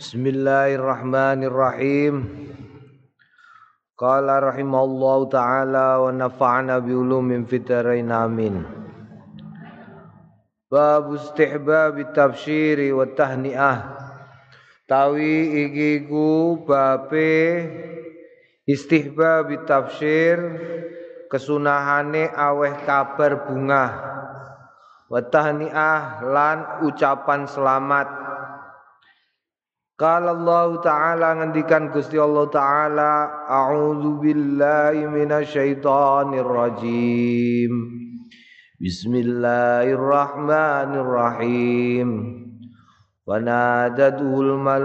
Bismillahirrahmanirrahim. Qala rahimallahu taala wa nafa'ana bi ulumin fitarain amin. Bab istihbab tabsyiri wa tahniah. Tawi iki ku babe istihbab tafsir kesunahane aweh kabar bunga wa tahniah lan ucapan selamat Qala Allah Ta'ala ngendikan Gusti Allah Ta'ala A'udzu billahi minasyaitonir rajim Bismillahirrahmanirrahim Wanadatul malaikatu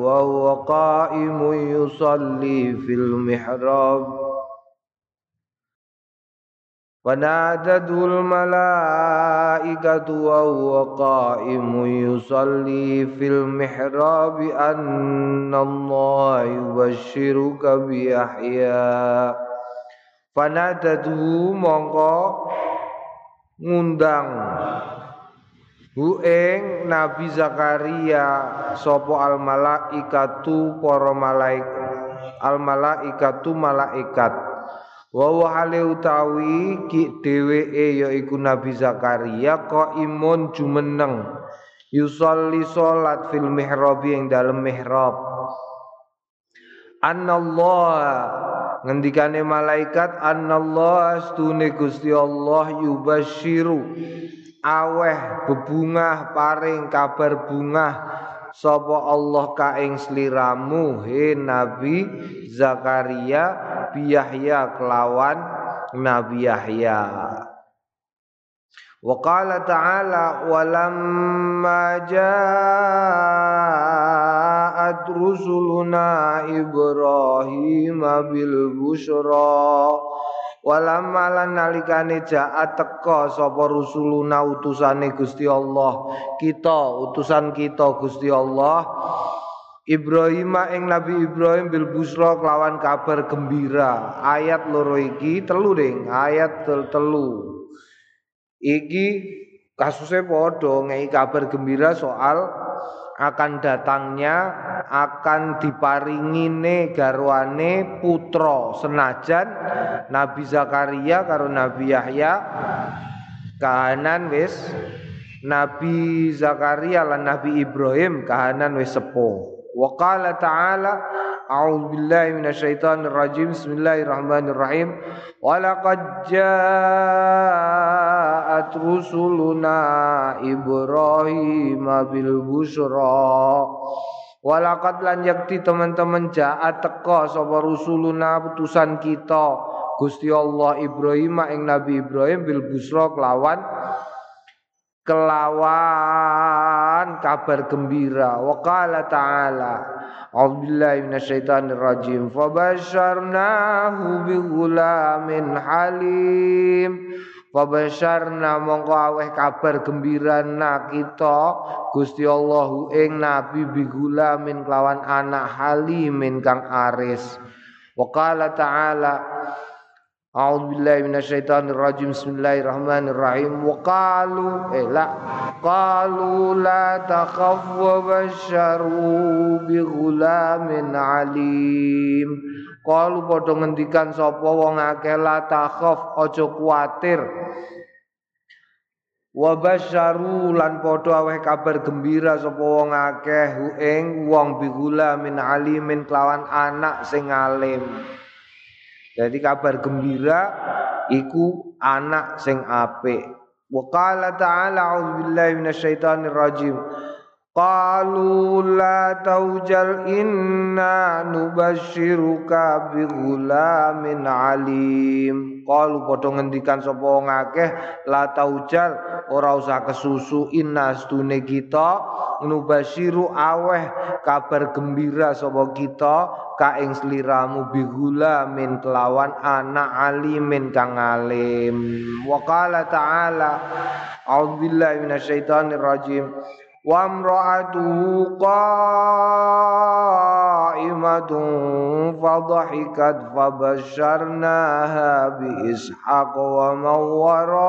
wa huwa qa'imun yusalli fil mihrab فنادته الملائكة وهو قائم يصلي في المحراب أن الله يبشرك بيحيى فنادته mongko ngundang Hu ing Nabi Zakaria sapa al malaikatu para malaikat al malaikatu malaikat wa wa utawi ki dheweke yaiku Nabi Zakaria imun jumeneng. Yusolli salat fil mihrab ing dalem mihrab. Annallah ngendikane malaikat annallah astune Gusti Allah yubasyiru aweh bebungah paring kabar bungah sapa Allah ka ing sliramu? He Nabi Zakaria bi Yahya kelawan Nabi Yahya. Wa ta'ala walamma ja'at rusuluna Ibrahim bil Walamma lan nalikane jaat teka sapa rusuluna utusane Gusti Allah. Kita utusan kita Gusti Allah. Ibrahim ing Nabi Ibrahim bil busra kelawan kabar gembira. Ayat loro iki telu ding ayat tel telu. Iki kasusnya podo ngei kabar gembira soal akan datangnya akan diparingine garwane putra senajan Nabi Zakaria karo Nabi Yahya. Kahanan wis Nabi Zakaria lan Nabi Ibrahim kahanan wis sepuh. Wa ta'ala A'udzu billahi minasyaitonir rajim. Bismillahirrahmanirrahim. Wa laqad ja'at rusuluna Ibrahim bil busra. Walakad lan yakti teman-teman jaat teka sapa rusuluna putusan kita Gusti Allah Ibrahim ing Nabi Ibrahim bil busra kelawan kelawan kabar gembira. Wa qala ta'ala a'udzubillahi minasyaitonir rajim fabasyarnahu bighulamin halim. Fabasyarna mongko aweh kabar gembira na kita. Gusti Allahu ing nabi bigulamin kelawan anak halimin kang aris. Wa qala ta'ala A'udzu billahi minasyaitonir rajim. Bismillahirrahmanirrahim. Wa qalu eh la qalu la takhaf wa basyaru bi ghulamin alim. Qalu padha ngendikan sapa wong akeh la takhaf aja kuwatir. Wa basyaru lan padha aweh kabar gembira sapa wong akeh ing wong bi ghulamin alimin kelawan anak sing alim. Jadi kabar gembira iku anak sing apik. Wa qala ta'ala a'udzubillahi minasyaitonir rajim. Qalu la taujal inna nubashiruka bi ghulamin alim. Qalu padha ngendikan sapa wong akeh la taujal ora usah kesusu inna stune kita nubashiru aweh kabar gembira sapa kita ka ing sliramu kelawan anak alimin kang alim. Wa qala ta'ala a'udzubillahi minasyaitonir rajim. وامرأته قائمة فضحكت فبشرناها بإسحاق ومن وراء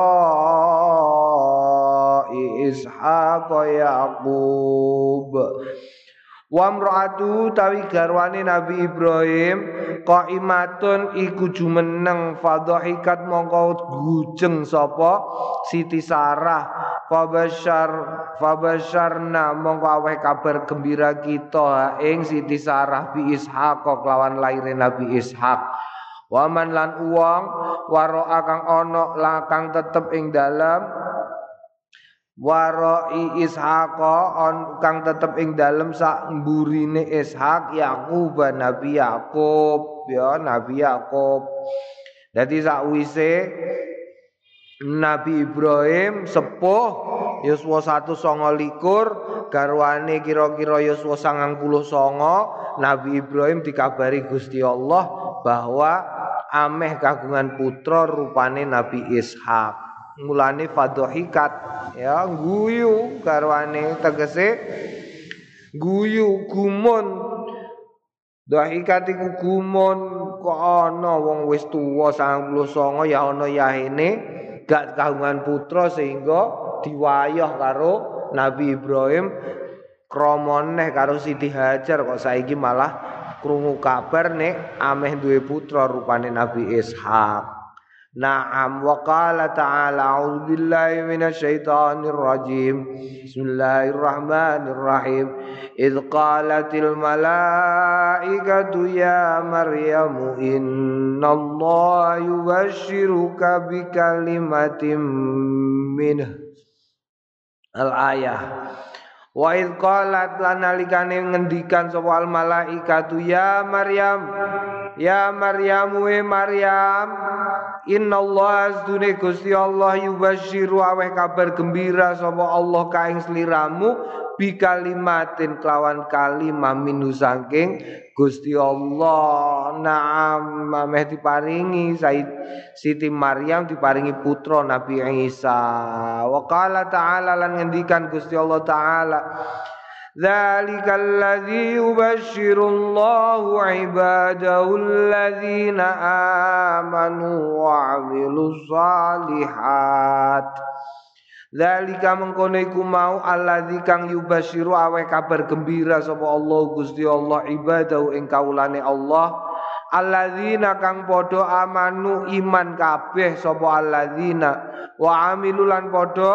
إسحاق يعقوب. Wa mraatu tawi garwane Nabi Ibrahim qaimatun iku jumeneng fadhahikat mongko gujeng sapa? Siti Sarah fabasyar fabasyarna mongko aweh kabar gembira kita ing Siti Sarah bi Ishaq kelawan laire Nabi Ishaq. Waman lan uwong waro kang ana lakang tetep ing dalem waroi ishaq on kang tetep ing dalem sak mburine ishaq yakub nabi yakub ya nabi yakub dadi sakwise Nabi Ibrahim sepuh Yuswa satu songo likur garwane kira-kira Yuswa sangang puluh songo Nabi Ibrahim dikabari Gusti Allah bahwa ameh kagungan putra rupane Nabi Ishak mulane fadhikat ya guyu garwane tegese guyu gumun. Dhahikat iku gumun kok ana wong wis tuwa 99 ya ana yahene gak kagungan putra sehingga diwayah karo Nabi Ibrahim. Kromoneh karo Siti Hajar kok saiki malah krungu kabar nek ameh duwe putra rupane Nabi Ishak Naam wa qala ta'ala a'udzu billahi minasyaitonir rajim. Bismillahirrahmanirrahim. Idz qalatil malaikatu ya Maryam innallaha yubashshiruka bi min al ayah. Wa idz qalat lanalikane ngendikan sapa al malaikatu ya Maryam ya eh Maryam we Maryam Inna Allah azduне Gusti Allah yubasyiru aweh kabar gembira sapa Allah kaing sliramu bi kalimatin kelawan kalimah minu saking Gusti Allah. Naam mameh diparingi Said Siti Maryam diparingi putra Nabi Isa. Wa ta'ala lan ngendikan Gusti Allah taala ذلك الذي يبشر الله عباده الذين آمنوا وعملوا الصالحات Zalika mengkono iku mau alladzi kang yubasyiru awe kabar gembira sapa Allah Gusti Allah ibadahu ing kaulane Allah alladzina kang padha amanu iman kabeh sapa alladzina wa amilulan padha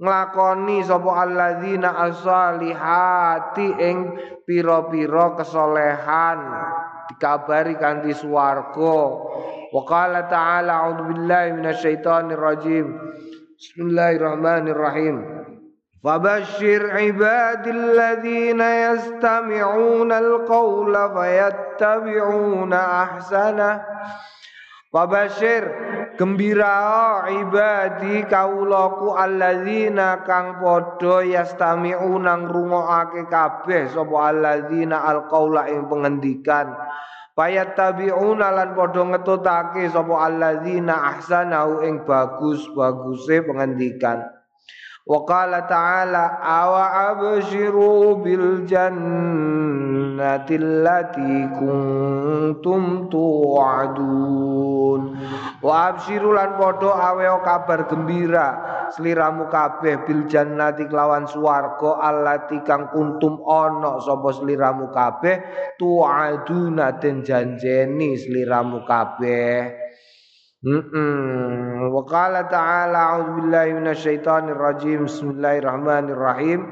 nglakoni sapa alladzina as-salihati ing pira-pira kesolehan dikabari kanthi swarga wa qala ta'ala a'udzu billahi minasyaitonir rajim Bismillahirrahmanirrahim. Fabashir ibadilladzina yastami'una al-qawla fayattabi'una ahsana. Fabashir gembira ibadi kaulaku alladzina kang padha yastami'una ngrungokake kabeh sapa alladzina al-qaula ing pengendikan. Payat tabi'una lan padha ngetutake sapa alladzina ahsanahu ing bagus baguse pengendikan. Awa abshiru bil jannati allati kuntum tu'adun. Wa abshiru lan padha awe kabar gembira sliramu kabeh bil jannati kelawan swarga allati kang kuntum ana sapa sliramu kabeh tu'aduna den janjeni sliramu kabeh. Mm-mm. Wa qala ta'ala a'udzu billahi minasyaitonir rajim. Bismillahirrahmanirrahim.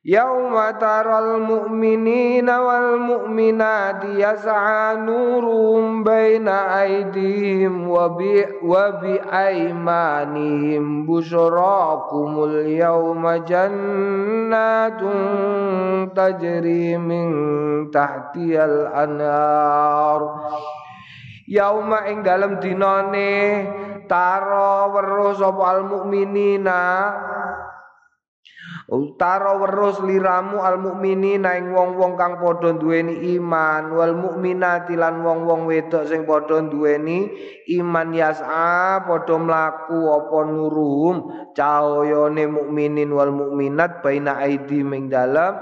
Yauma taral mu'minina wal mu'minati yas'a nuruhum baina aydihim wa bi wa bi aymanihim busyarakumul yauma jannatun tajri min tahtiyal anhar yauma ing dalem dinane taro weruh sapa al mukminina Utara weruh liramu al mukminina ing wong-wong kang padha duweni iman. Wal mukminati lan wong-wong wedok sing padha duweni iman. Yas'a padha mlaku apa nuruhum cahayane mukminin wal mukminat baina aidi ing dalem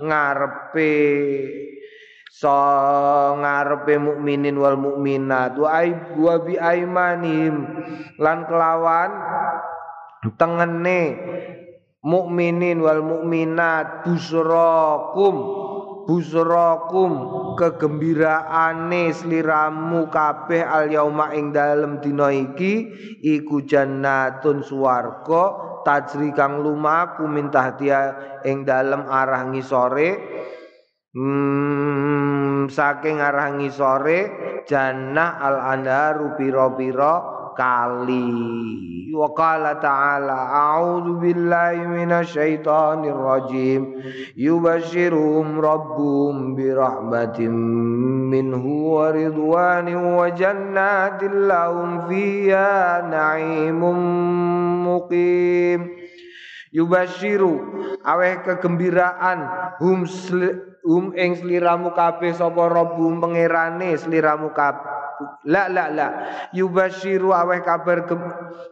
ngarepe so ngarepe mukminin wal mukminat. Wa ai wa bi aimanim lan kelawan tengene mukminin wal mukminat busrakum busrakum kegembiraane sliramu kabeh al yauma ing dalem dina iki iku jannatun swarga tajri kang lumaku min tahtia ing dalem arah ngisore. Hmm, saking arah ngisore jannah al andaru pira-pira kali. Wa qala ta'ala a'udzu billahi minasy syaithanir rajim. Yubashshiruhum rabbuhum bi rahmatin minhu wa ridwanin wa jannatin lahum fiha na'imun muqim. Yubashiru aweh kegembiraan hum hum ing sliramu kabeh sapa rabbum pangerane sliramu kabeh la la la. Yubashiru aweh kabar ke,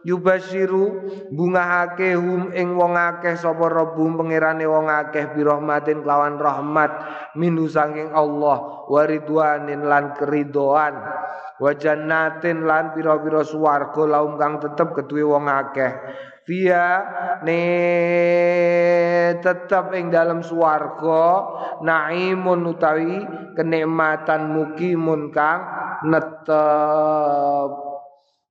yubashiru bungahake hum ing wong akeh sapa rabbum pangerane wong akeh bi rahmatin kelawan rahmat minu saking Allah waridwanin lan keridoan wa jannatin lan pira-pira swarga laum kang tetep keduwe wong akeh Via ne tetap ing dalam swarga naimun utawi kenikmatan mukimun kang netep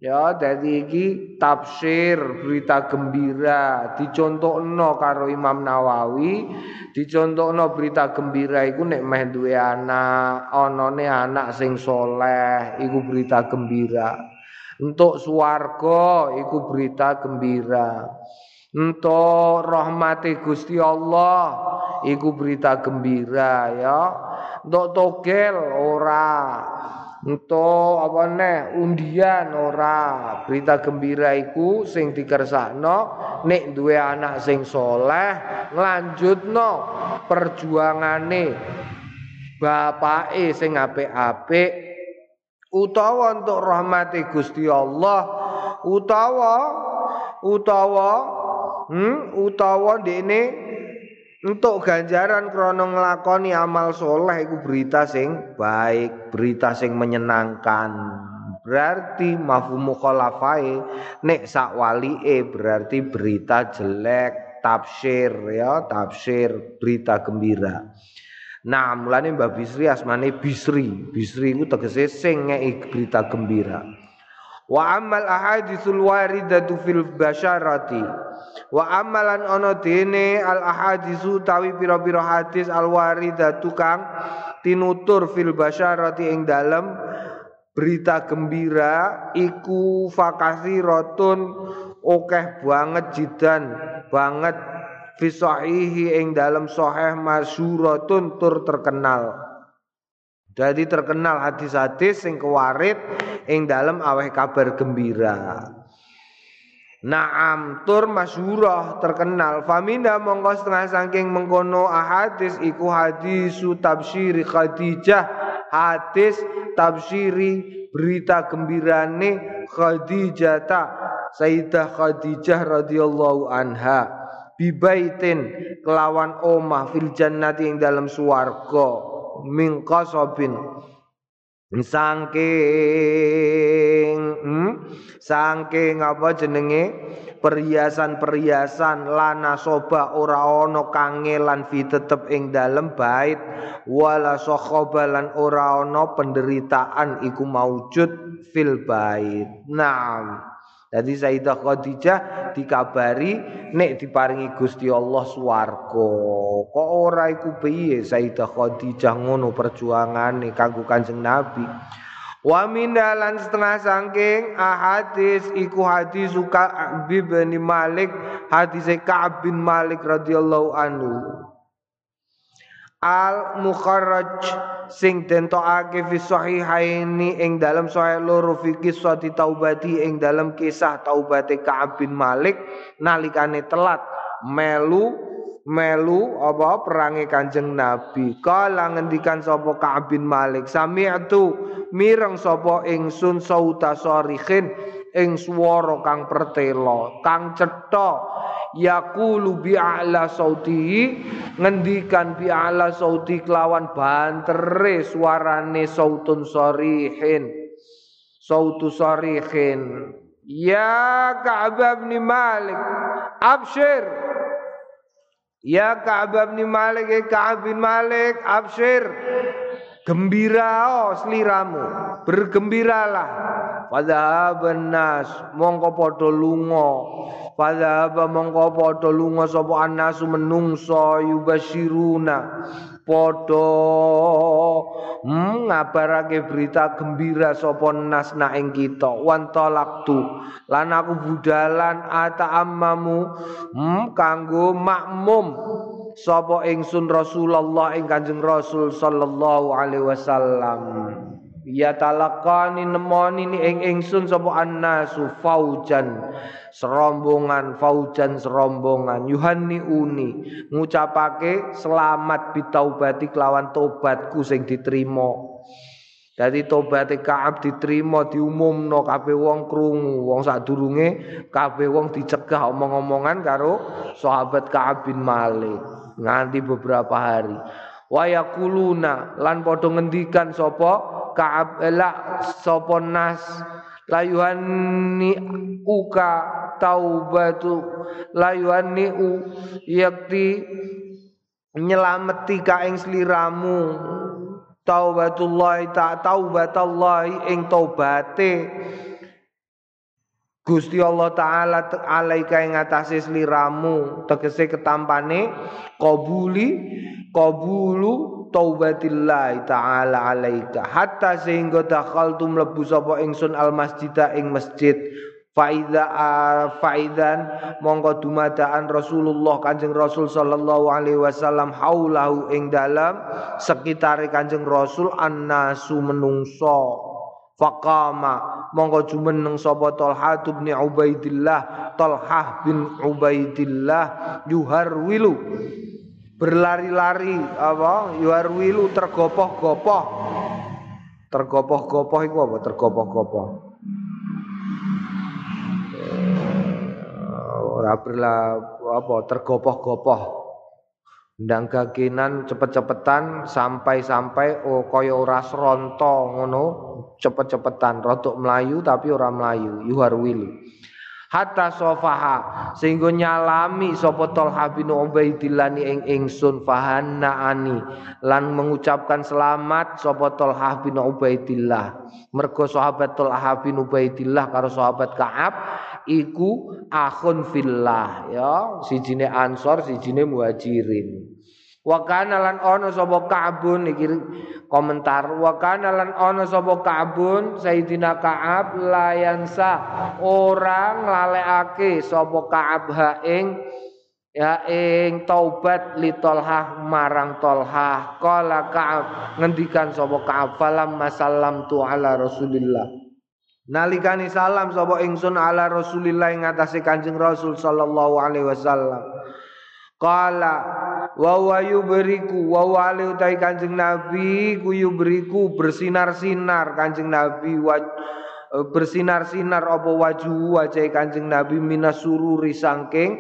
Ya, dari iki tafsir berita gembira dicontohno karo Imam Nawawi, dicontohno berita gembira iku nek meh duwe anak, anane anak sing soleh, iku berita gembira. Untuk swarga iku berita gembira. Untuk rahmati Gusti Allah iku berita gembira ya. Untuk togel ora. Untuk apa nih undian ora berita gembira iku sing dikersakno nek duwe anak sing soleh nglanjutno perjuangane bapake sing apik-apik utawa untuk rahmati Gusti Allah utawa utawa hmm, utawa dene untuk ganjaran krono nglakoni amal soleh iku berita sing baik, berita sing menyenangkan. Berarti mafhum mukhalafai nek sak walike berarti berita jelek, tafsir ya, tafsir berita gembira. Nah, mulane Mbak Bisri asmane Bisri. Bisri itu tegese sing berita gembira. Wa amal ahaditsul waridatu fil basyarati. Wa amalan ono dene al ahadisu tawi pira-pira hadis al waridatu kang tinutur fil basyarati ing dalem berita gembira iku fakasi rotun okeh banget jidan banget fi sahihi ing dalam sahih masyhuratun tur terkenal. Jadi terkenal hadis-hadis sing kewarit ing dalam aweh kabar gembira. Naam tur masyhurah terkenal faminda mongko setengah saking mengkono ahadis iku hadisu tabsyiri Khadijah hadis tabsyiri berita gembirane Khadijah ta Sayyidah Khadijah radhiyallahu anha bibaitin kelawan omah fil jannati ing dalam swarga min qasabin. Sangking hmm? sangking apa jenenge? Perhiasan-perhiasan lana soba ora ana kangelan fi tetep ing dalem bait. Wala sakhabalan ora ana penderitaan iku maujud fil bait. Nah jadi Sayyidah Khadijah dikabari nek diparingi Gusti Allah swarga. Kok ora iku piye Sayyidah Khadijah ngono perjuangane kanggo Kanjeng Nabi. Wa mindalan setengah sangking ahadis iku hadis suka bin Malik hadis Ka'ab bin Malik radhiyallahu anhu al mukharraj sing dentokake fi sahihaini ing dalam sahih loro fi kisah taubati ing dalam kisah taubate Ka'ab bin Malik nalikane telat. Melu melu apa perangi Kanjeng Nabi. Kala ngendikan sapa Ka'ab bin Malik sami'tu mireng sapa ingsun sauta sarihin ing swara kang pertelo kang cetha yaqulu bi a'la sauti ngendikan bi a'la sauti kelawan bantere suarane sautun sarihin sautu sarihin ya Ka'ab bin Malik absyir Ya Ka'ab bin Malik, ya Ka'ab bin Malik, absyir. Gembira oh seliramu, bergembiralah. Fadhahaban nas mongko padha lunga. Fadhahaba mongko padha lunga sapa annasu menungso yubashiruna. Padha hmm, ngabarake berita gembira sapa nas na ing kita. Wan talaktu lan aku budalan ata ammamu hmm, kanggo makmum sapa ingsun Rasulullah ing Kanjeng Rasul sallallahu alaihi wasallam ya talakani nemoni ni ing ingsun sapa annasu faujan serombongan faujan serombongan. Yuhanni uni ngucapake selamat bitaubati kelawan tobatku sing diterima. Jadi tobat Kaab diterima diumumno kabeh wong krungu, wong sadurunge kabeh wong dicegah omong-omongan karo sahabat Kaab bin Malik nganti beberapa hari. Wa yaquluna lan padha ngendikan sapa Kaab ela sapa nas layuhanni uka taubatu layuhanni u yakti nyelameti ka ing sliramu. Taubatullah ta taubatullah ing taubate. Gusti Allah taala alaika ing atase sliramu. Tegese ketampane qabuli qabulu taubatillah taala alaika. Hatta sehingga dakhaltu mlebu sapa ingsun al masjida ing masjid. Faida faidan mongko dumadaan Rasulullah Kanjeng Rasul sallallahu alaihi wasallam haulahu ing dalam sekitare Kanjeng Rasul annasu menungso. Faqama monggo jumeneng sapa Talha bin Ubaidillah Talha bin Ubaidillah yuharwilu berlari-lari apa? Yuharwilu tergopoh-gopoh. Tergopoh-gopoh iku apa? Tergopoh-gopoh. Ora berla apa? Tergopoh-gopoh. Ndang gagenan cepet-cepetan sampai-sampai oh kaya ora sronto ngono. Cepet-cepetan rodok melayu tapi ora melayu yuharwilu hatta sofaha. Sehingga nyalami sapa Talha bin Ubaidillah ing ingsun. Ani. Lan mengucapkan selamat sapa Talha bin Ubaidillah. Mergo sahabat Talha bin Ubaidillah karo sahabat Ka'ab iku akhun fillah. Ya sijine ansor sijine muhajirin Wa kana lan ana sapa Ka'bun iki komentar. Wa kana lan ana sapa Ka'bun Sayyidina Ka'ab layansa orang lalekake sapa Ka'ab ha ing ya ing taubat li Tolhah marang Tolhah qala Ka'ab ngendikan sapa Ka'ab falam masallam tu ala Rasulillah. Nalikani salam sapa ingsun ala Rasulillah ing atase Kanjeng Rasul sallallahu alaihi wasallam Kala wa wa yubriku utai Kanjeng Nabi ku yubriku bersinar-sinar. Kanjeng Nabi wa e, bersinar-sinar apa waju wajah Kanjeng Nabi minasururi sangking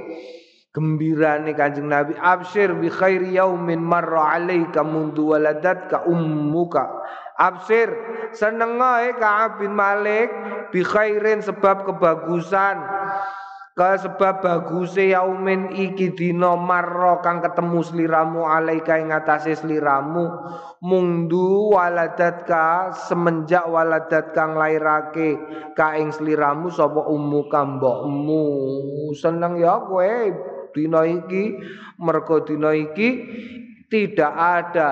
gembirane Kanjeng Nabi. Absyir bi khairi yaumin marra alaika mundu waladatka ummuka. Absyir seneng ae Ka'ab bin Malik bi khairin sebab kebagusan Ka sebab baguse yaumin iki dina marra kang ketemu sliramu alaika ing atase sliramu mundu waladatka semenjak waladat kang lairake ka ing sliramu sapa ummu kambokmu seneng ya kowe dina iki mergo dina iki tidak ada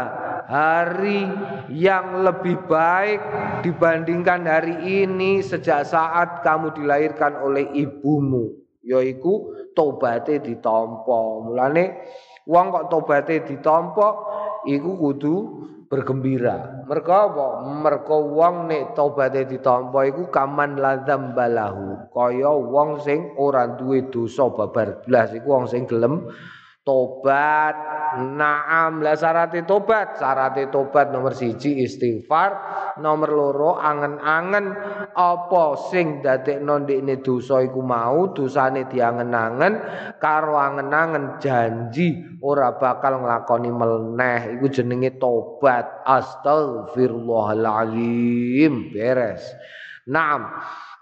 hari yang lebih baik dibandingkan hari ini sejak saat kamu dilahirkan oleh ibumu yaiku tobaté ditampa. Mulane wong kok tobaté ditampa iku kudu bergembira. Mergo apa? Mergo wong nek tobaté ditampa iku kaman lazam balahu. Kaya wong sing ora duwe dosa babar blas iku wong sing gelem tobat. Naam lah syaratnya tobat. Syaratnya tobat nomor siji istighfar. Nomor loro angen-angen. Apa sing dadek nondik ini dosa iku mau dosane diangen-angen. Karo angen-angen janji ora bakal ngelakoni melneh iku jenenge tobat. Astagfirullahaladzim beres. Naam.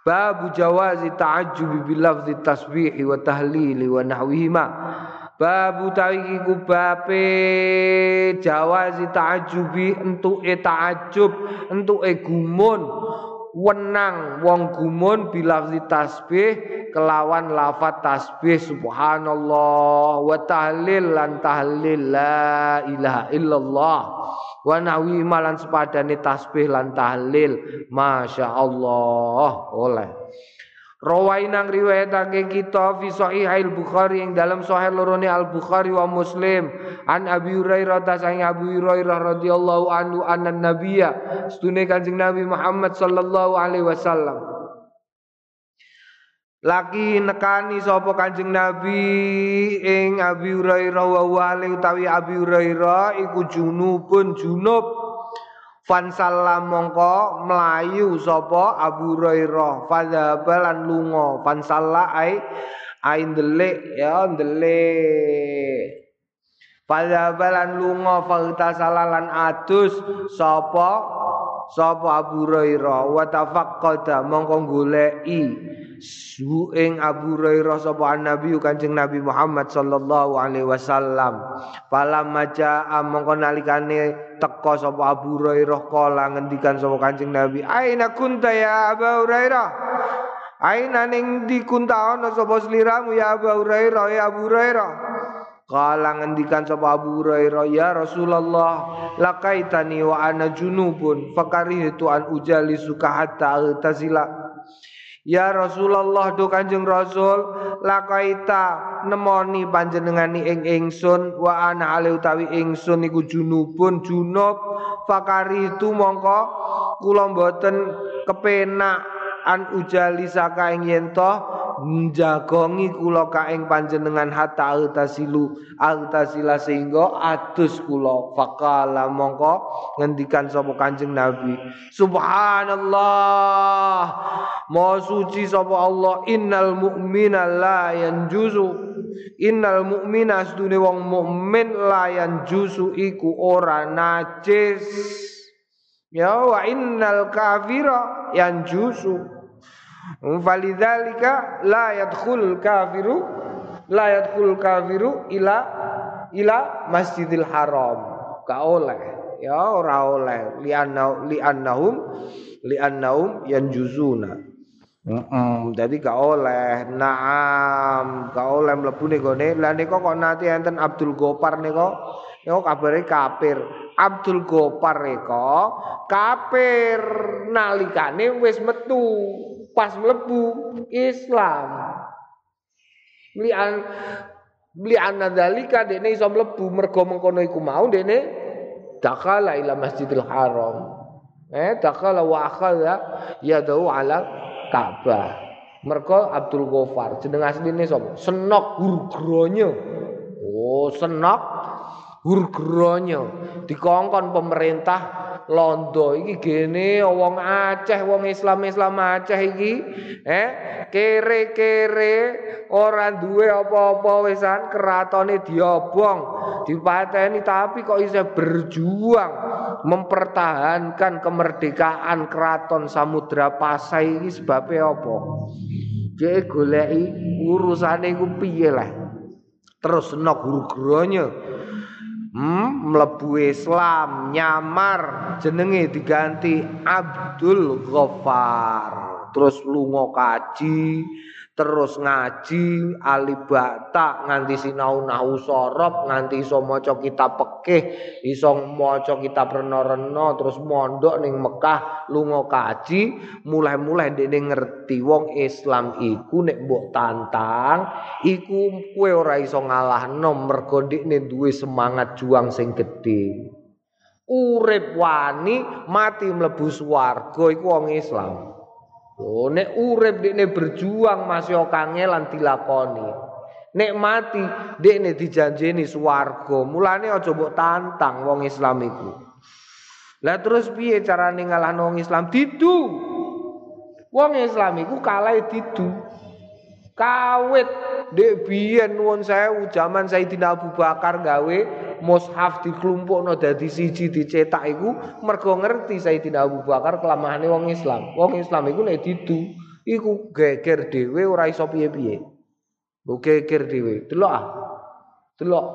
Babu jawazi ta'ajjubi bilafzi tasbihi wa tahlili wa nahwihima Babu tawi iku bape jawazi ta'ajubi entuke ta'ajub entuke gumun. Wenang wong gumun bilafzi tasbih kelawan lafat tasbih subhanallah wa tahlil lan tahlil la ilaha illallah. Wa nahwi malan sepadane tasbih lan tahlil masyaallah oleh Rawainang riwayatake kita fi sahih Bukhari yang dalam sahih lorone Al Bukhari wa Muslim. An Abi Hurairah ta sang Abu Hurairah radhiyallahu anhu anna nabiyya stune Kanjeng Nabi Muhammad sallallahu alaihi wasallam. Laki nekani sapa Kanjeng Nabi ing Abi Hurairah wa wali utawi Abi Hurairah iku junubun junub Fansalam mongko melayu sopo Abu Hurairah. Fadhabalan lunga. Fansalla ai ai ndelik ya ndelik. Lunga. Faltasalalan adus sopo sopo Abu Hurairah. Wa tafaqqada mongko goleki su ing Abu Hurairah sapa Nabi Kanjeng Nabi Muhammad sallallahu alaihi wasallam. Falam maja mongko nalikane teka sapa Abu Hurairah kala ngendikan sapa Kanjeng Nabi, "Aina kunta ya Abu Hurairah?" Aina ning di kunta ana sapa sliramu ya Abu Hurairah ya Abu Hurairah. Kala ngendikan sapa Abu Hurairah ya Rasulullah lakaitani wa ana junubun fakarihitu an ujali suka hatta tazila Ya Rasulullah do Kanjeng Rasul lakaita nemoni panjenengani ing ingsun wa ana ale utawi ingsun iku junubun junub. Fakari itu mongko kula mboten kepenak an ujali saka ing yen njagongi kula kaing panjenengan hatta altasilu altasila sehingga adus kula. Faqala mongko ngendikan sapa Kanjeng Nabi. Subhanallah. Maha suci sapa Allah. Innal mu'mina la yanjuzu. Innal mu'mina asdune wong mukmin la yanjuzu iku ora najis. Ya wa innal kafira yanjuzu Falidzalika la yadkhul kafiru la yadkhul kafiru ila ila Masjidil Haram. Ka oleh ya ora oleh li'anna li'annahum li'annahum yanjuzuna. Heeh, mm -mm, dadi gak oleh. Naam, gak oleh mlebu ning gone. Lah nika kok nanti enten Abdul Gopar nika, niku kabare kafir. Abdul Gopar nika kafir nalikane wis metu pas melebu Islam. Lian lian dzalika dene iso mlebu mergo mengkono iku mau dene dakhala ila Masjidil Haram. Eh dakhala wa akhadha yadahu ala Ka'bah. Mergo Abdul Ghafar jeneng asline sapa? Senok Hurgronyo. Oh, Senok Hurgronyo. Dikongkon pemerintah londo iki gene wong Aceh wong Islam-Islam Aceh iki eh kere-kere ora duwe apa-apa wisan keratone diobong dipateni tapi kok bisa berjuang mempertahankan kemerdekaan keraton Samudra Pasai ini sebabnya apa? Jadi goleki urusane iku piye lah. Terus nok guru-gurunya hmm, mlebu Islam nyamar jenenge diganti Abdul Ghaffar terus lunga kaji terus ngaji alibata nganti sinau nahu sorop nganti iso maca kitab pekeh iso maca kitab rena-rena terus mondok ning Mekah lunga kaji mulai-mulai dene ngerti wong Islam iku nek mbok tantang iku kowe ora iso ngalahno mergo ndekne duwe semangat juang sing gedhe. Urip wani mati mlebu swarga iku wong Islam Oh, nek urip dekne berjuang masih kangelan dilakoni. Nek mati dekne dijanjeni swarga. Mulane aja mbok tantang wong Islam iku. Lah terus piye carane ngalahno wong Islam? Didu. Wong Islam iku kalah didu. Kawit dek biyen nuwun sewu jaman Sayyidina Abu Bakar gawe mushaf diklumpukno dadi siji dicetak iku mergo ngerti Sayyidina Abu Bakar kelamahane wong Islam. Wong Islam iku nek didu iku geger dhewe ora iso piye-piye. Geger dhewe. Delok ah. Delok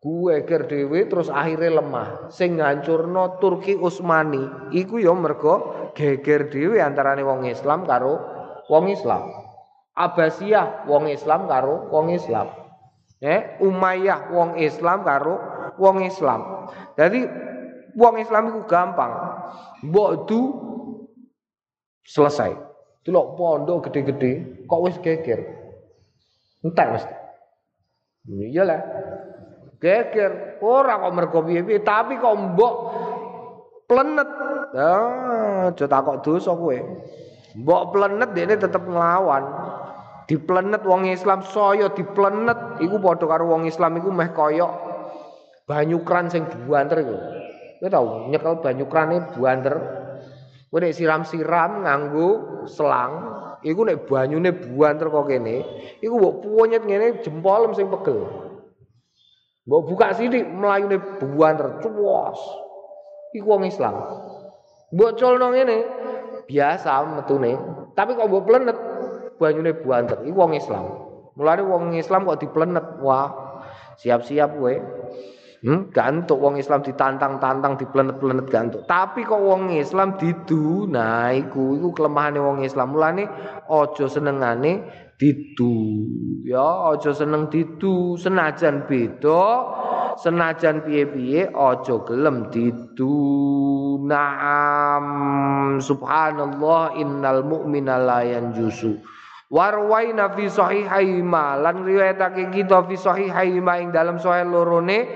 geger dhewe terus akhirnya lemah. Sing ngancurno Turki Utsmani iku ya mergo geger dhewe antarane wong Islam karo wong Islam. Abbasiyah wong Islam karo wong Islam. Eh, Umayyah wong Islam karo wong Islam. Jadi wong Islam itu gampang. Mbok du selesai. Delok pondok gede-gede kok wis geger. Entek mesti. Iyalah. Geger, ora kok mergo piye tapi kok mbok plenet. Ah, aja takok dosa kowe. Mbok plenet dekne tetep nglawan. Diplenet wong Islam saya diplenet iku padha karo wong Islam iku meh kaya banyu kran sing buanter iku. Kowe tau nyekel banyu krane buanter. Kowe nek siram-siram nganggo selang, iku nek banyune buanter kok kene, iku mbok punyet ngene jempol sing pegel. Mbok buka sithik mlayune buanter cuwos. Iku wong Islam. Mbok colno ngene biasa metune, tapi kok mbok plenet banyune buanter iku wong Islam. Mulane wong Islam kok diplenet. Wah, siap-siap kowe. Hmm, gantuk wong Islam ditantang-tantang diplenet-plenet gantuk. Tapi kok wong Islam didu, nah iku iku kelemahane wong Islam. Mulane aja senengane didu. Ya, aja seneng didu, senajan beda, senajan piye-piye aja gelem didu. Naam, subhanallah innal mu'mina la yanjusu. Warwaina fi sahihaima lan riwayatake kita fi sahihaima ing dalam sahih lorone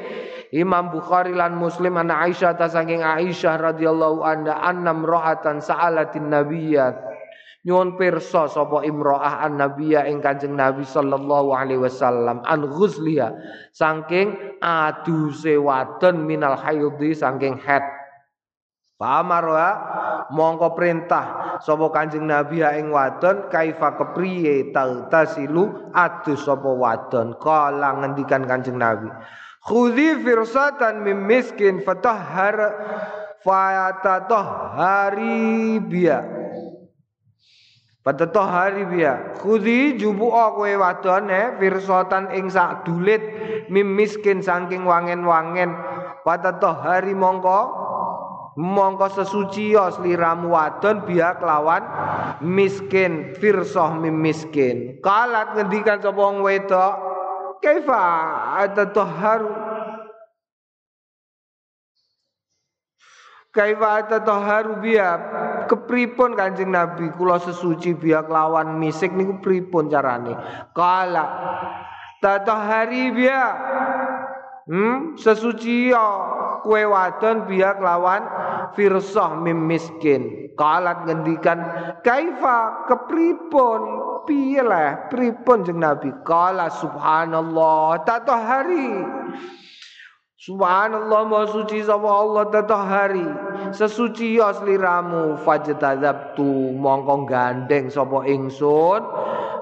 Imam Bukhari lan Muslim ana Aisyah ta saking Aisyah radhiyallahu anha annam ra'atan sa'alatin nabiyyat nyuwun pirsa sapa imro'ah an nabiyya ing Kanjeng Nabi sallallahu alaihi wasallam an ghusliha saking aduse wadon minal haidhi saking haid Pamarwa mongko perintah sapa Kanjeng Nabi ing wadon kaifa kepriye tasilu adus sapa wadon? Kala ngendikan Kanjeng Nabi khudhi firsatan mim miskin fatahhar fayatatahhari biya. Fatatahhari biya. Khudhi jubu kowe wadon eh firsatan ing sak dulit mim miskin saking wangen-wangen. Fatatahhari mongko mongko sesuci ya sliramu wadon biak lawan miskin firsoh mim miskin. Kalat ngendikan sapa wong wedok kaifa atatahharu? Kaifa atatahharu biya kepripun Kanjeng Nabi? Kula sesuci biak lawan misik niku pripun carane? Kala tatahari biya hmm? Sesuci ya kue wadon biak lawan firsah mim miskin. Kalat ngendikan kaifa? Kepripun? Piye lah pripun jeng nabi? Kala subhanallah tatahari Subhanallah mau suci sama Allah tatahari sesuci ya sliramu fajtadzabtu mongko gandeng sapa ingsun.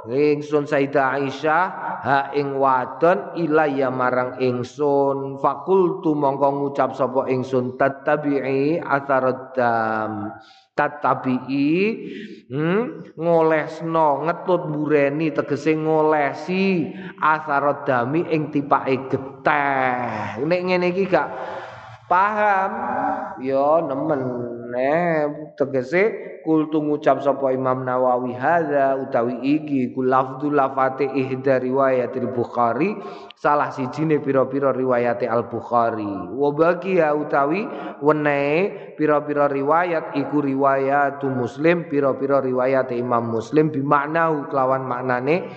Ingsun Sayyidah Aisyah ha ing ilaya marang ingsun. Fakultu mongko ngucap sapa ingsun tattabi'i atharadam tatabi'i hmm, ngolesno ngetut bureni tegese ngolesi asaradami ing tipake geteh. Nek ngene iki gak paham ya nemen eh tegese kultu ngucap sapa Imam Nawawi hadza utawi iki ku lafdzu lafate ihda riwayatil Bukhari salah sijine pira-pira riwayate Al Bukhari wa baqiya utawi wenehe pira-pira riwayat iku riwayatu Muslim pira-pira riwayate Imam Muslim bimakna kelawan maknane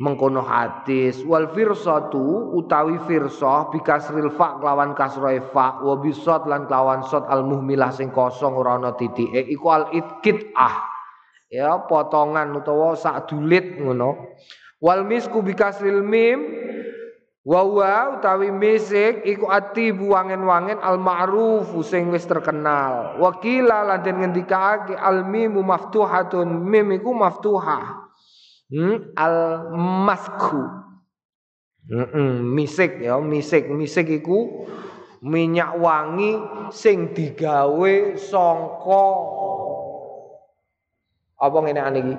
mengkono hadis wal firsatu utawi firsah bikasril fa kelawan kasroe fa wa bisot lan kelawan sot al muhmilah sing kosong ora ana titike iku al ah ya potongan utawa sak dulit ngono. Wal misku bikasril mim wa wa utawi misik iku ati buangen-wangen al ma'ruf sing wis terkenal. Wakila lan den ngendikake al mimu maftuhatun mim iku maftuhah hmm, al masku hmm, misik ya misik misik iku minyak wangi sing digawe songko apa ngene iki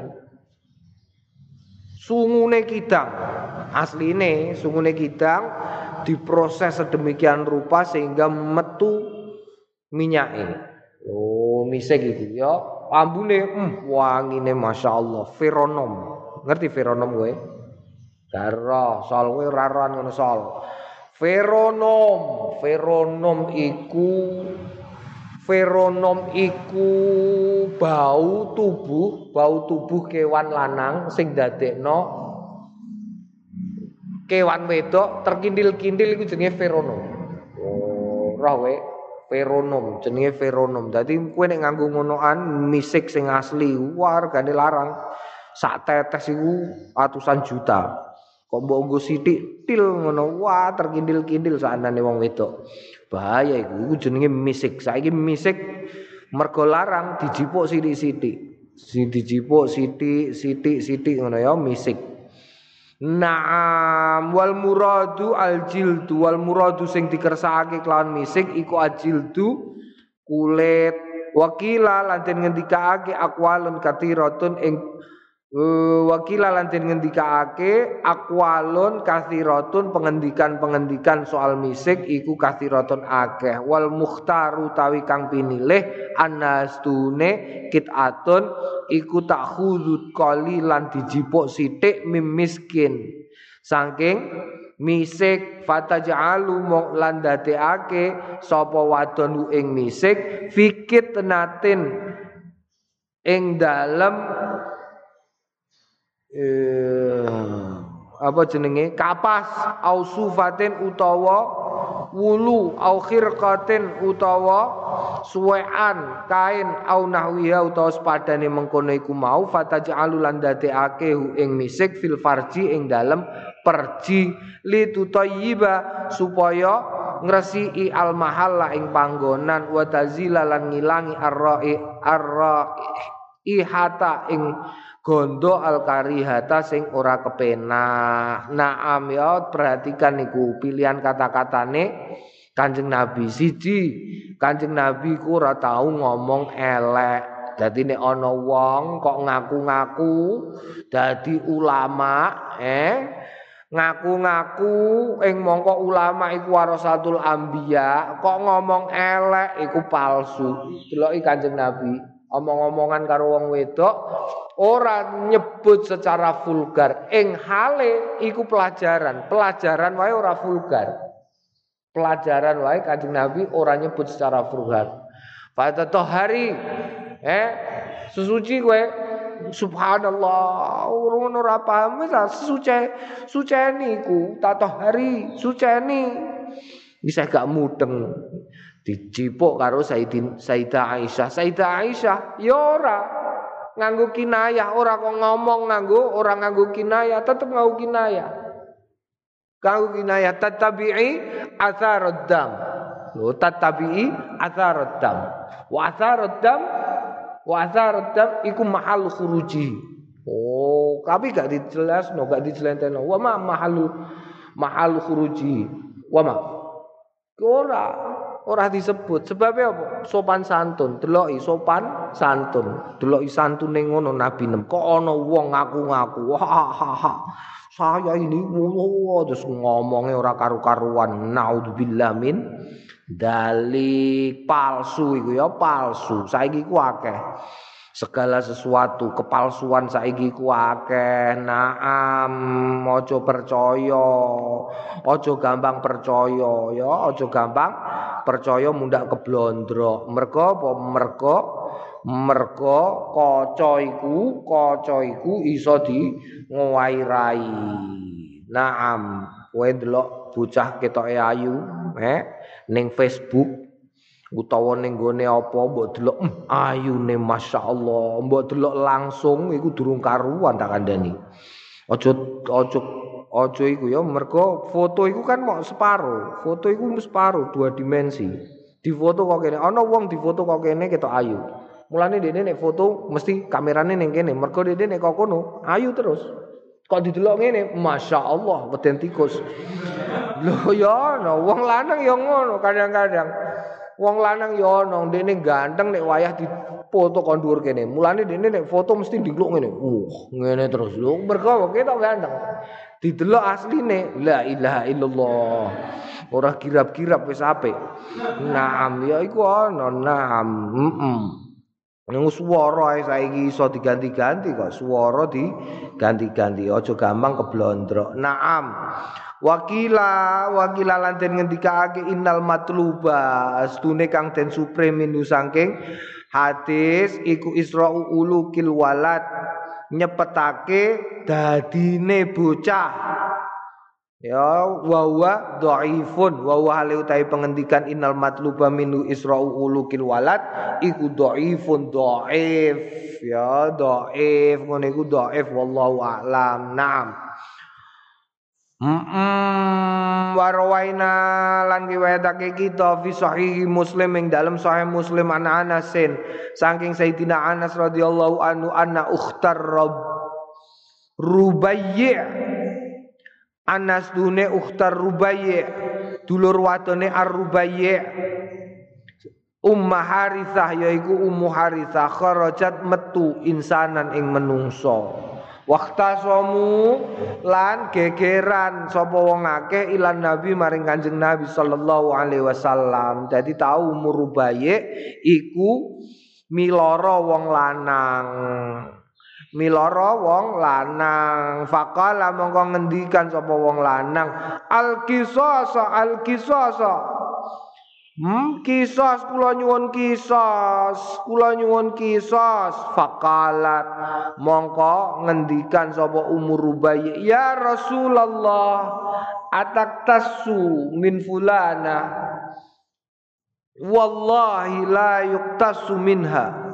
Sungune kidang. Asline sungune kidang diproses sedemikian rupa sehingga metu minyake. Oh, misek iki ya. Ambune hmm, wangine masyaallah, feronom. Ngerti feronom kowe? Dara, sol kowe ora ngono sol. Feronom, feronom iku feronom iku bau tubuh, bau tubuh kewan lanang sing dadekno kewan wedok terkindil-kindil iku jenenge feronom. Oh, roh kowe feronom, jenenge feronom. Dadi kowe nek nganggo ngonoan misik sing asli, wargane larang. Sak tetes iku atusan juta. Kok mbok nggo sithik til ngono, wah terkindil-kindil sakandane wong wedok. Bahaya iku, iku jenenge misik. Saiki misik mergo larang dijipuk sithik-sithik. Si dijipuk sithik, sithik, sithik ngono ya misik. Naam wal muradu al jildu wal muradu sing dikersakake kelawan misik iku al jildu kulit wakila lan den ngendikake akwalun katiratun ing Uh, wakila lantin ngendikaake akwalun kathiratun pengendikan-pengendikan soal misik iku kathiratun akeh. Wal mukhtaru tawi kang pinilih anastune kitatun iku tak khudut kali lan dijipuk sithik mim miskin. Saking misik fataj'alu mok lan dadekake sapa wadon ing misik fikit natin ing dalem eh, apa jenenge? Kapas au sufatin utawa wulu au khirqatin utawa suwean kain au nahwiha utawa sepadane mengkono iku mau fataj'alu lan dadekake ing misik fil farji ing dalem perji li tutayyiba supaya ngresiki al mahalla ing panggonan wa tazila lan ngilangi arra'i arra'i ihata ing gondo al karihata sing ora kepenak. Naam ya perhatikan niku pilihan kata-katane Kanjeng Nabi siji. Kanjeng Nabi ku ora tau ngomong elek. Dadi nek ana wong kok ngaku-ngaku dadi ulama, eh ngaku-ngaku ing mongko ulama iku warasatul anbiya, kok ngomong elek iku palsu. Deloki Kanjeng Nabi, omong-omongan karo wong wedok ora nyebut secara vulgar. Ing hale iku pelajaran. Pelajaran wae ora vulgar. Pelajaran wae kanjeng nabi ora nyebut secara vulgar. Pada hari eh susuci kowe. Subhanallah urun ora paham wis suce suceni ku hari suceni bisa gak mudeng dicipuk karo Sayyidin Sayyidah Aisyah Sayyidah Aisyah ya ora nganggo kinayah, ora kok ngomong nganggo ora nganggo kinayah, tetep nganggo kinayah. Nganggo kinayah tatabi'i atharud dam. Lho tatabi'i atharud dam. Wa atharud dam wa atharud dam iku mahal khuruji. Oh, tapi gak dijelas, no, gak dijelenteno. Wa ma mahalu mahal khuruji. Wa ma. Ora, ora disebut. Sebabnya apa? Sopan santun, deloki sopan santun. Deloki santune ngono Nabi nem. Kok ana wong ngaku-ngaku. Saya ini terus ngomongnya ora karu-karuan. Naudzubillah min dalik palsu iku ya palsu. Saiki ku akeh. Segala sesuatu kepalsuan saiki ku akeh. Naam aja percaya. Aja gampang percaya ya. Aja gampang percaya mundak keblondrok. Mergo apa? Mergo mergo kaca iku kaca iku iso di ngowairai naam kowe delok bocah ketoke ayu eh ning Facebook utawa ning gone apa mbok delok hm, ayune masyaallah. Mbok delok langsung iku durung karuan tak kandhani. Aja aja aja iku ya mergo foto iku kan mau separo foto iku separo dua dimensi. Di foto kok kene ana wong di foto kok kene ketok ayu. Mulane dene nek foto mesti kamerane ning kene. Mergo dene nek kok kono ayu terus. Kok didelok ngene masyaallah weden tikus. Lho ya no wong lanang ya ngono kadang-kadang Wong lanang ya ana dene ganteng nek wayah di foto kon dhuwur kene. Mulane dene nek foto mesti digluk ngene. Uh, ngene terus lho. Mergo ketok ganteng. Didelok asline la ilaha illallah. Ora kirap-kirap wis apik. Naam ya iku ana naam. Heeh. Nang swara saiki iso diganti-ganti kok. Swara diganti-ganti. Aja gampang keblondrok. Naam. Wakila wakila lan den ngendikake innal matluba astune kang den supreme minu saking hadis iku isra'u ulukil walad nyepetake dadine bocah. Ya wa wa dhaifun wa wa hale utahe pengendikan innal matluba minu isra'u ulukil walad iku dhaifun dhaif. Ya dhaif ngene iku dhaif wallahu a'lam. Na'am Warwaina lan riwayatake kita fi sahih Muslim ing dalam sahih Muslim an Anasin. Saking Sayyidina Anas radhiyallahu anhu anna ukhtar Rabb. Rubayyi Anas dune ukhtar Rubayyi dulur wadone Ar-Rubayyi Umma Harithah yaiku Ummu Harithah kharajat metu insanan ing menungso Waktasomu lan gegeran sapa wong akeh ilan nabi maring Kanjeng Nabi sallallahu alaihi wasallam. Dadi tau murubaye iku miloro wong lanang. Miloro wong lanang. Faqala mongko ngendikan sapa wong lanang, al qisas al qisas Hmm, kisos kula nyuwun kisos, kula nyuwun kisos. Fakalat mongko ngendikan sapa umur rubai, ya Rasulullah, atak tasu min fulana. Wallahi la yuktasu minha.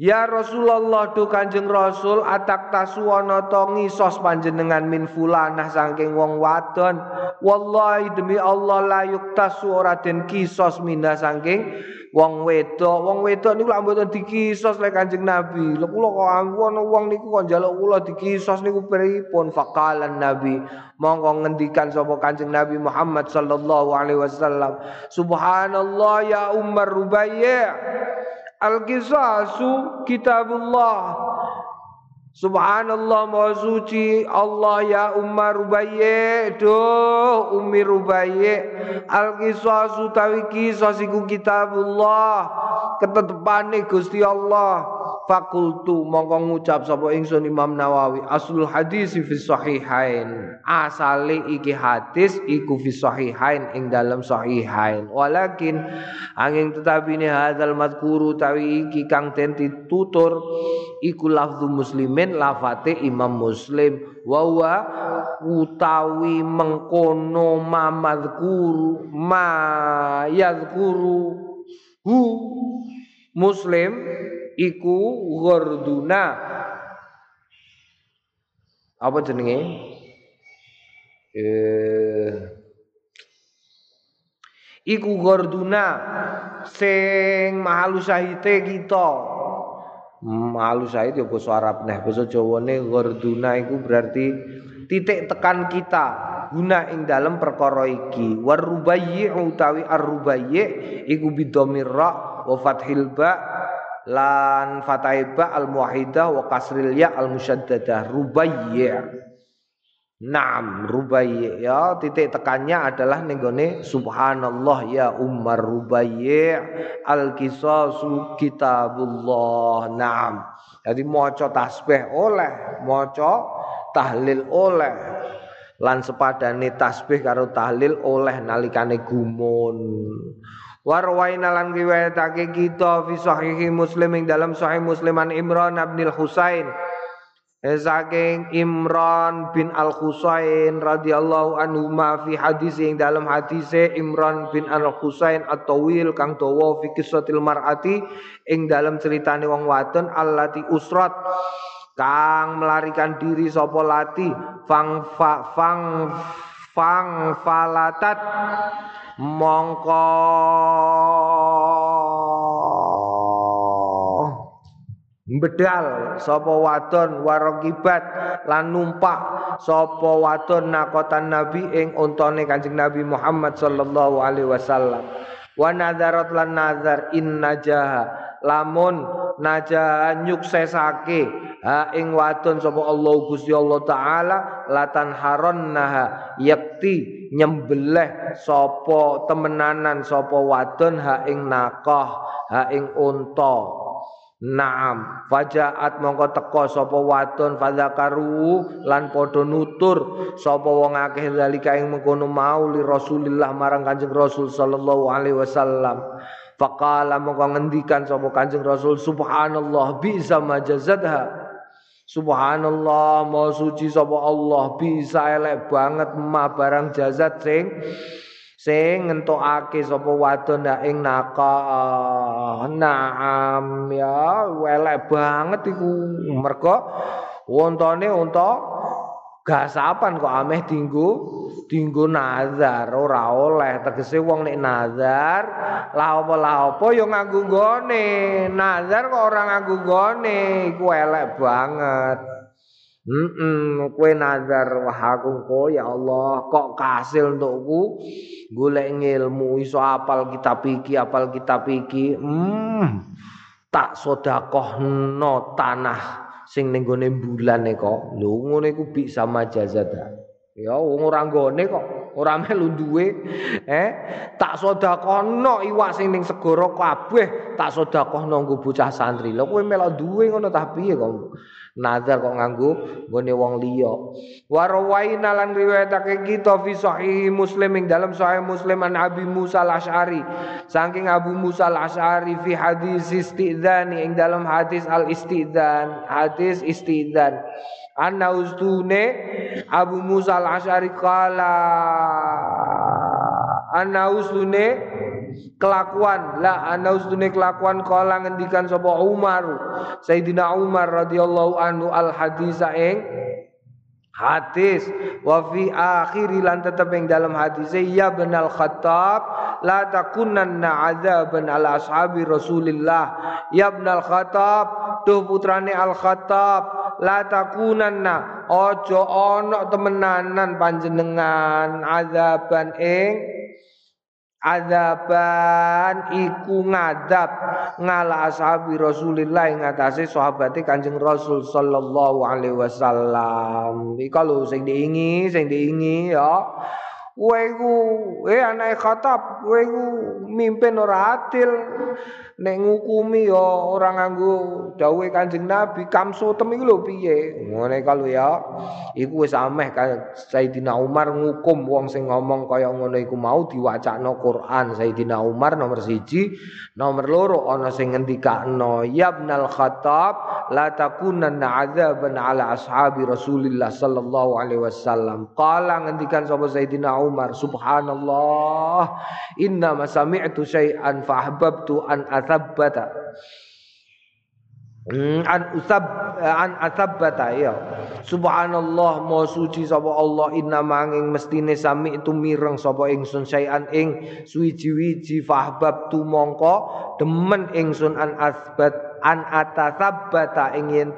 Ya Rasulullah tu Kanjeng Rasul atak tasuwana to ngisos panjenengan min fulanah saking wong wadon. Wallahi demi Allah la yuktasu ora den kisos minha saking wong wedok. Wong wedok niku lak mboten dikisos lek Kanjeng Nabi. Lha kula kok ana wong niku kok njaluk kula dikisos niku pripun faqalan Nabi. Monggo ngendikan sapa Kanjeng Nabi Muhammad sallallahu alaihi wasallam. Subhanallah ya Umar Rubayya. Al-Qisasu kitabullah. Subhanallah maha suci Allah ya Umar Rubayye Duh Umi Rubayye Al-Qisasu tawi kisas iku kitabullah. Ketetepane Gusti Allah Fakultu mongko ngucap sapa ingsun Imam Nawawi aslul hadis fi sahihain. Asale iki hadis iku fi sahihain ing dalam sahihain. Walakin angin tetapi ini hadzal madkuru tawi iki kang den ditutur iku lafzu muslimin lafate Imam Muslim. Wa utawi mengkono mamadkuru ma yadhkuru hu Muslim iku ghorduna apa jenenge? Eh iku ghorduna sing mahalu sahite kita. Mahalu sahit ya basa Arab. Nah basa Jawane ghorduna iku berarti titik tekan kita. Guna ing dalam perkara iki. Warubayyi utawi arrubayyi iku bidomir ra wa fathil ba lan fataiba al muwahidah wa kasril ya al musyaddadah rubayyi Naam rubayyi ya titik tekannya adalah nenggone subhanallah ya Umar rubayyi al qisasu kitabullah. Naam. Jadi maca tasbih oleh maca tahlil oleh. Lan sepadane tasbih karo tahlil oleh nalikane gumun Warwaina lan riwayatake kita fi sahihi Muslim ing dalam sahih Musliman Imran bin Husain saking Imran bin Al Husain radhiyallahu anhu ma fi hadis ing dalam hadise Imran bin Al Husain at-tawil kang dawa fi kisahil mar'ati ing dalam ceritane wong wadon allati usrat kang melarikan diri sapa lati fang fa, fang fang falatat mongko. Bedal sapa wadon warokibat lan numpak sapa wadon nakotan nabi ing untane Kanjeng Nabi Muhammad sallallahu alaihi wasallam. Wa nadzarat lan nazar in najaha lamun najaha nyuksesake ha ing wadon sapa Allah Gusti Allah taala latan haronnaha yakti nyembelih sapa temenanan sapa wadon ha ing nakah ha ing unta Naam, fajaat mongko teko sapa wadon fadzakaru lan padha nutur sapa wong akeh zalika ing mengkono mau li Rasulillah marang Kanjeng Rasul sallallahu alaihi wasallam. Faqala mongko ngendikan sapa Kanjeng Rasul subhanallah bisa majazatha. Subhanallah, mau suci sapa Allah bisa elek banget ma barang jazat sing sing ngentokake sapa wadon ndak ing nakah naam ya elek banget iku mergo wontone unta gasapan kok ameh dinggo dinggo nazar ora oleh. Tegese wong nek nazar la apa la apa ya nganggo gone nazar kok ora nganggo gone iku elek banget. Hmm, kue nazar wah aku kok ya Allah kok kasil untukku? Golek ilmu iso apal kitab iki apal kitab iki. Hmm tak sedekahno tanah sing ning gone bulan kok. Lho ngene iku sama jazat ya wong ora nggone kok. Ora melu duwe eh? Tak sedekahno iwak sing ning segara kabeh tak sedekahno nggo bocah santri. Lho kowe melok duwe ngono ta? Piye kok? Nazar kok nganggo gone wong liya. Wa rawaina lan riwayatake kita fi sahih muslim ing dalam sahih muslim an Abi Musa al-Asy'ari. Saking Abu Musa al-Asy'ari fi hadis istidzani ing dalam hadis al-istidzan. Hadis istidzan anna ustune Abu Musa al-Asy'ari kala anna ustune kelakuan. La ana ustune kelakuan kala ngendikan sapa Umar Sayyidina Umar radhiyallahu anhu al hadisa ing hadis. Wa fi akhiri lan tetep ing dalam hadis ya benal khattab la takunanna adzaban ala ashabi rasulillah. Ya benal khattab tuh putrane al khattab la takunanna ojo ono temenanan panjenengan azaban ing Azaban iku ngadab ngala ashabi Rasulillah ing atase sahabate Kanjeng Rasul sallallahu alaihi wasallam. Iki kalau sing diingi, sing diingi ya Kowe iku eh anake khatab, kowe iku mimpin ora adil. Nek ngukumi ya ora nganggo dawuhe Kanjeng Nabi, kamsotem iku lho piye? Ngene ya iku wis ameh Sayyidina Umar ngukum wong sing ngomong kaya ngono iku mau diwacakno Quran Sayyidina Umar nomor siji, nomor loro ana sing ngendikakno ya ibnal khatab la takunanna adzaban ala ashabi Rasulillah sallallahu alaihi wasallam. Qala ngendikan sapa Sayyidina Umar subhanallah inna ma sami'tu syai'an fa ahbabtu an athabbata. Hmm, an usab an athabbata ya subhanallah mo suci sapa Allah inna manging mestine sami itu mireng sapa ingsun syai'an ing suwiji-wiji fa ahbabtu mongko demen ingsun an asbat an atathabbata ing yen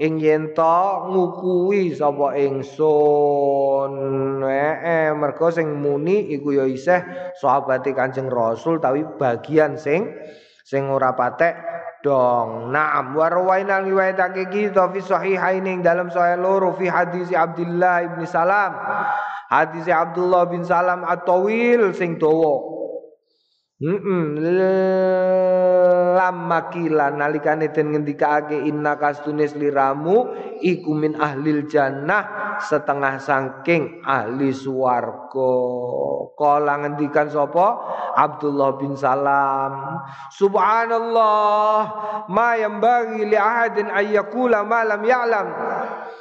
ing yen to ngukui sapa ingsun eh mergo sing muni iku ya isih sahabate Kanjeng Rasul tapi bagian sing sing ora patek dong. Naam wa rawaina riwayatake kita fi sahihain dalam sahih loro fi hadis Abdullah bin Salam. Hadis Abdullah bin Salam at-tawil sing dawa. Heeh. Lam makila nalikane den ngendikake inna kastunis liramu iku min ahlil jannah setengah saking ahli swarga. Kala ngendikan sapa? Abdullah bin Salam. Subhanallah ma yambagi li ahadin ayyakula ma lam ya'lam.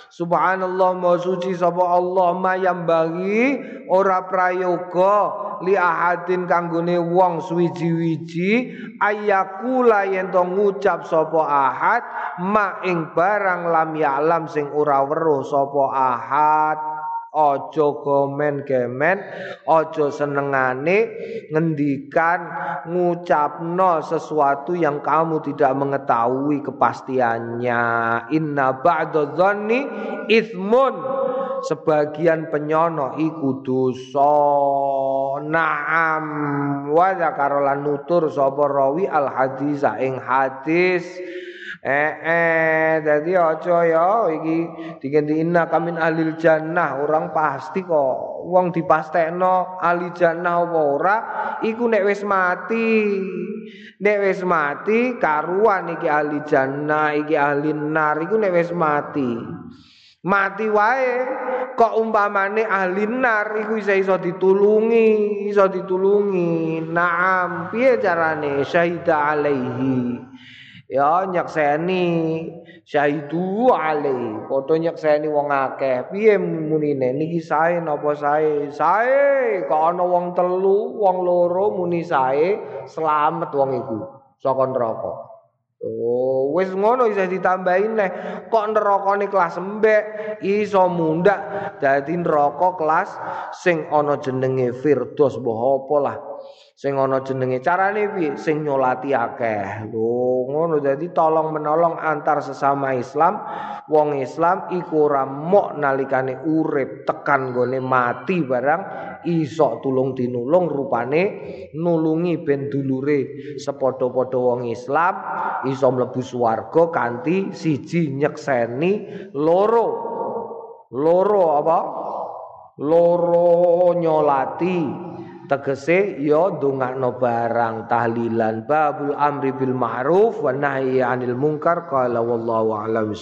Subhanallah ma suci sapa Allah ma yambagi ora prayoga li ahadin kanggone wong suwiji-wiji ayakula yen to ngucap sapa ahad ma ing barang lam ya'lam sing ora weruh sapa ahad Ojo komen kemen, ojo senengane ngendikan ngucapno sesuatu yang kamu tidak mengetahui kepastiannya. Inna ba'da dhanni ithmun. Sebagian penyono iku dosa. Naam. Wa zakara nutur sapa rawi al hadis ing hadis Eh eh dadi aja ya iki diganti inna kamin alil jannah. Orang pasti kok wong dipastekno ahli jannah apa ora? Iku nek wis mati nek wis mati karuan iki ahli jannah iki ahli nar iku nek wis mati. Mati wae kok umpamane ahli nar iku iso iso ditulungi iso ditulungi. Naam piye carane? Syahida alaihi ya nyekseni syahidu alai padha nyekseni wong akeh. Piye munine? Niki sae napa sae? Sae kok ana wong telu wong loro muni sae selamat wong iku saka neraka. Oh, wis ngono iso ditambahin neh. Kok nerakane kelas embek iso mundak dadi neraka kelas sing ana jenenge Firdaus mbah apa lah. Sing ana jenenge carane piye? Sing nyolati akeh. Lho ngono. Dadi tolong menolong antar sesama Islam wong Islam iku ora mok nalikane urip tekan gone mati barang iso tulung tinulung rupane nulungi ben dulure. Sepadha-padha wong Islam iso mlebu swarga kanthi siji nyekseni loro. Loro apa? Loro nyolati tegese ya ndongakno barang tahlilan. Babul amri bil ma'ruf wa nahyi anil munkar. Qala wallahu a'lam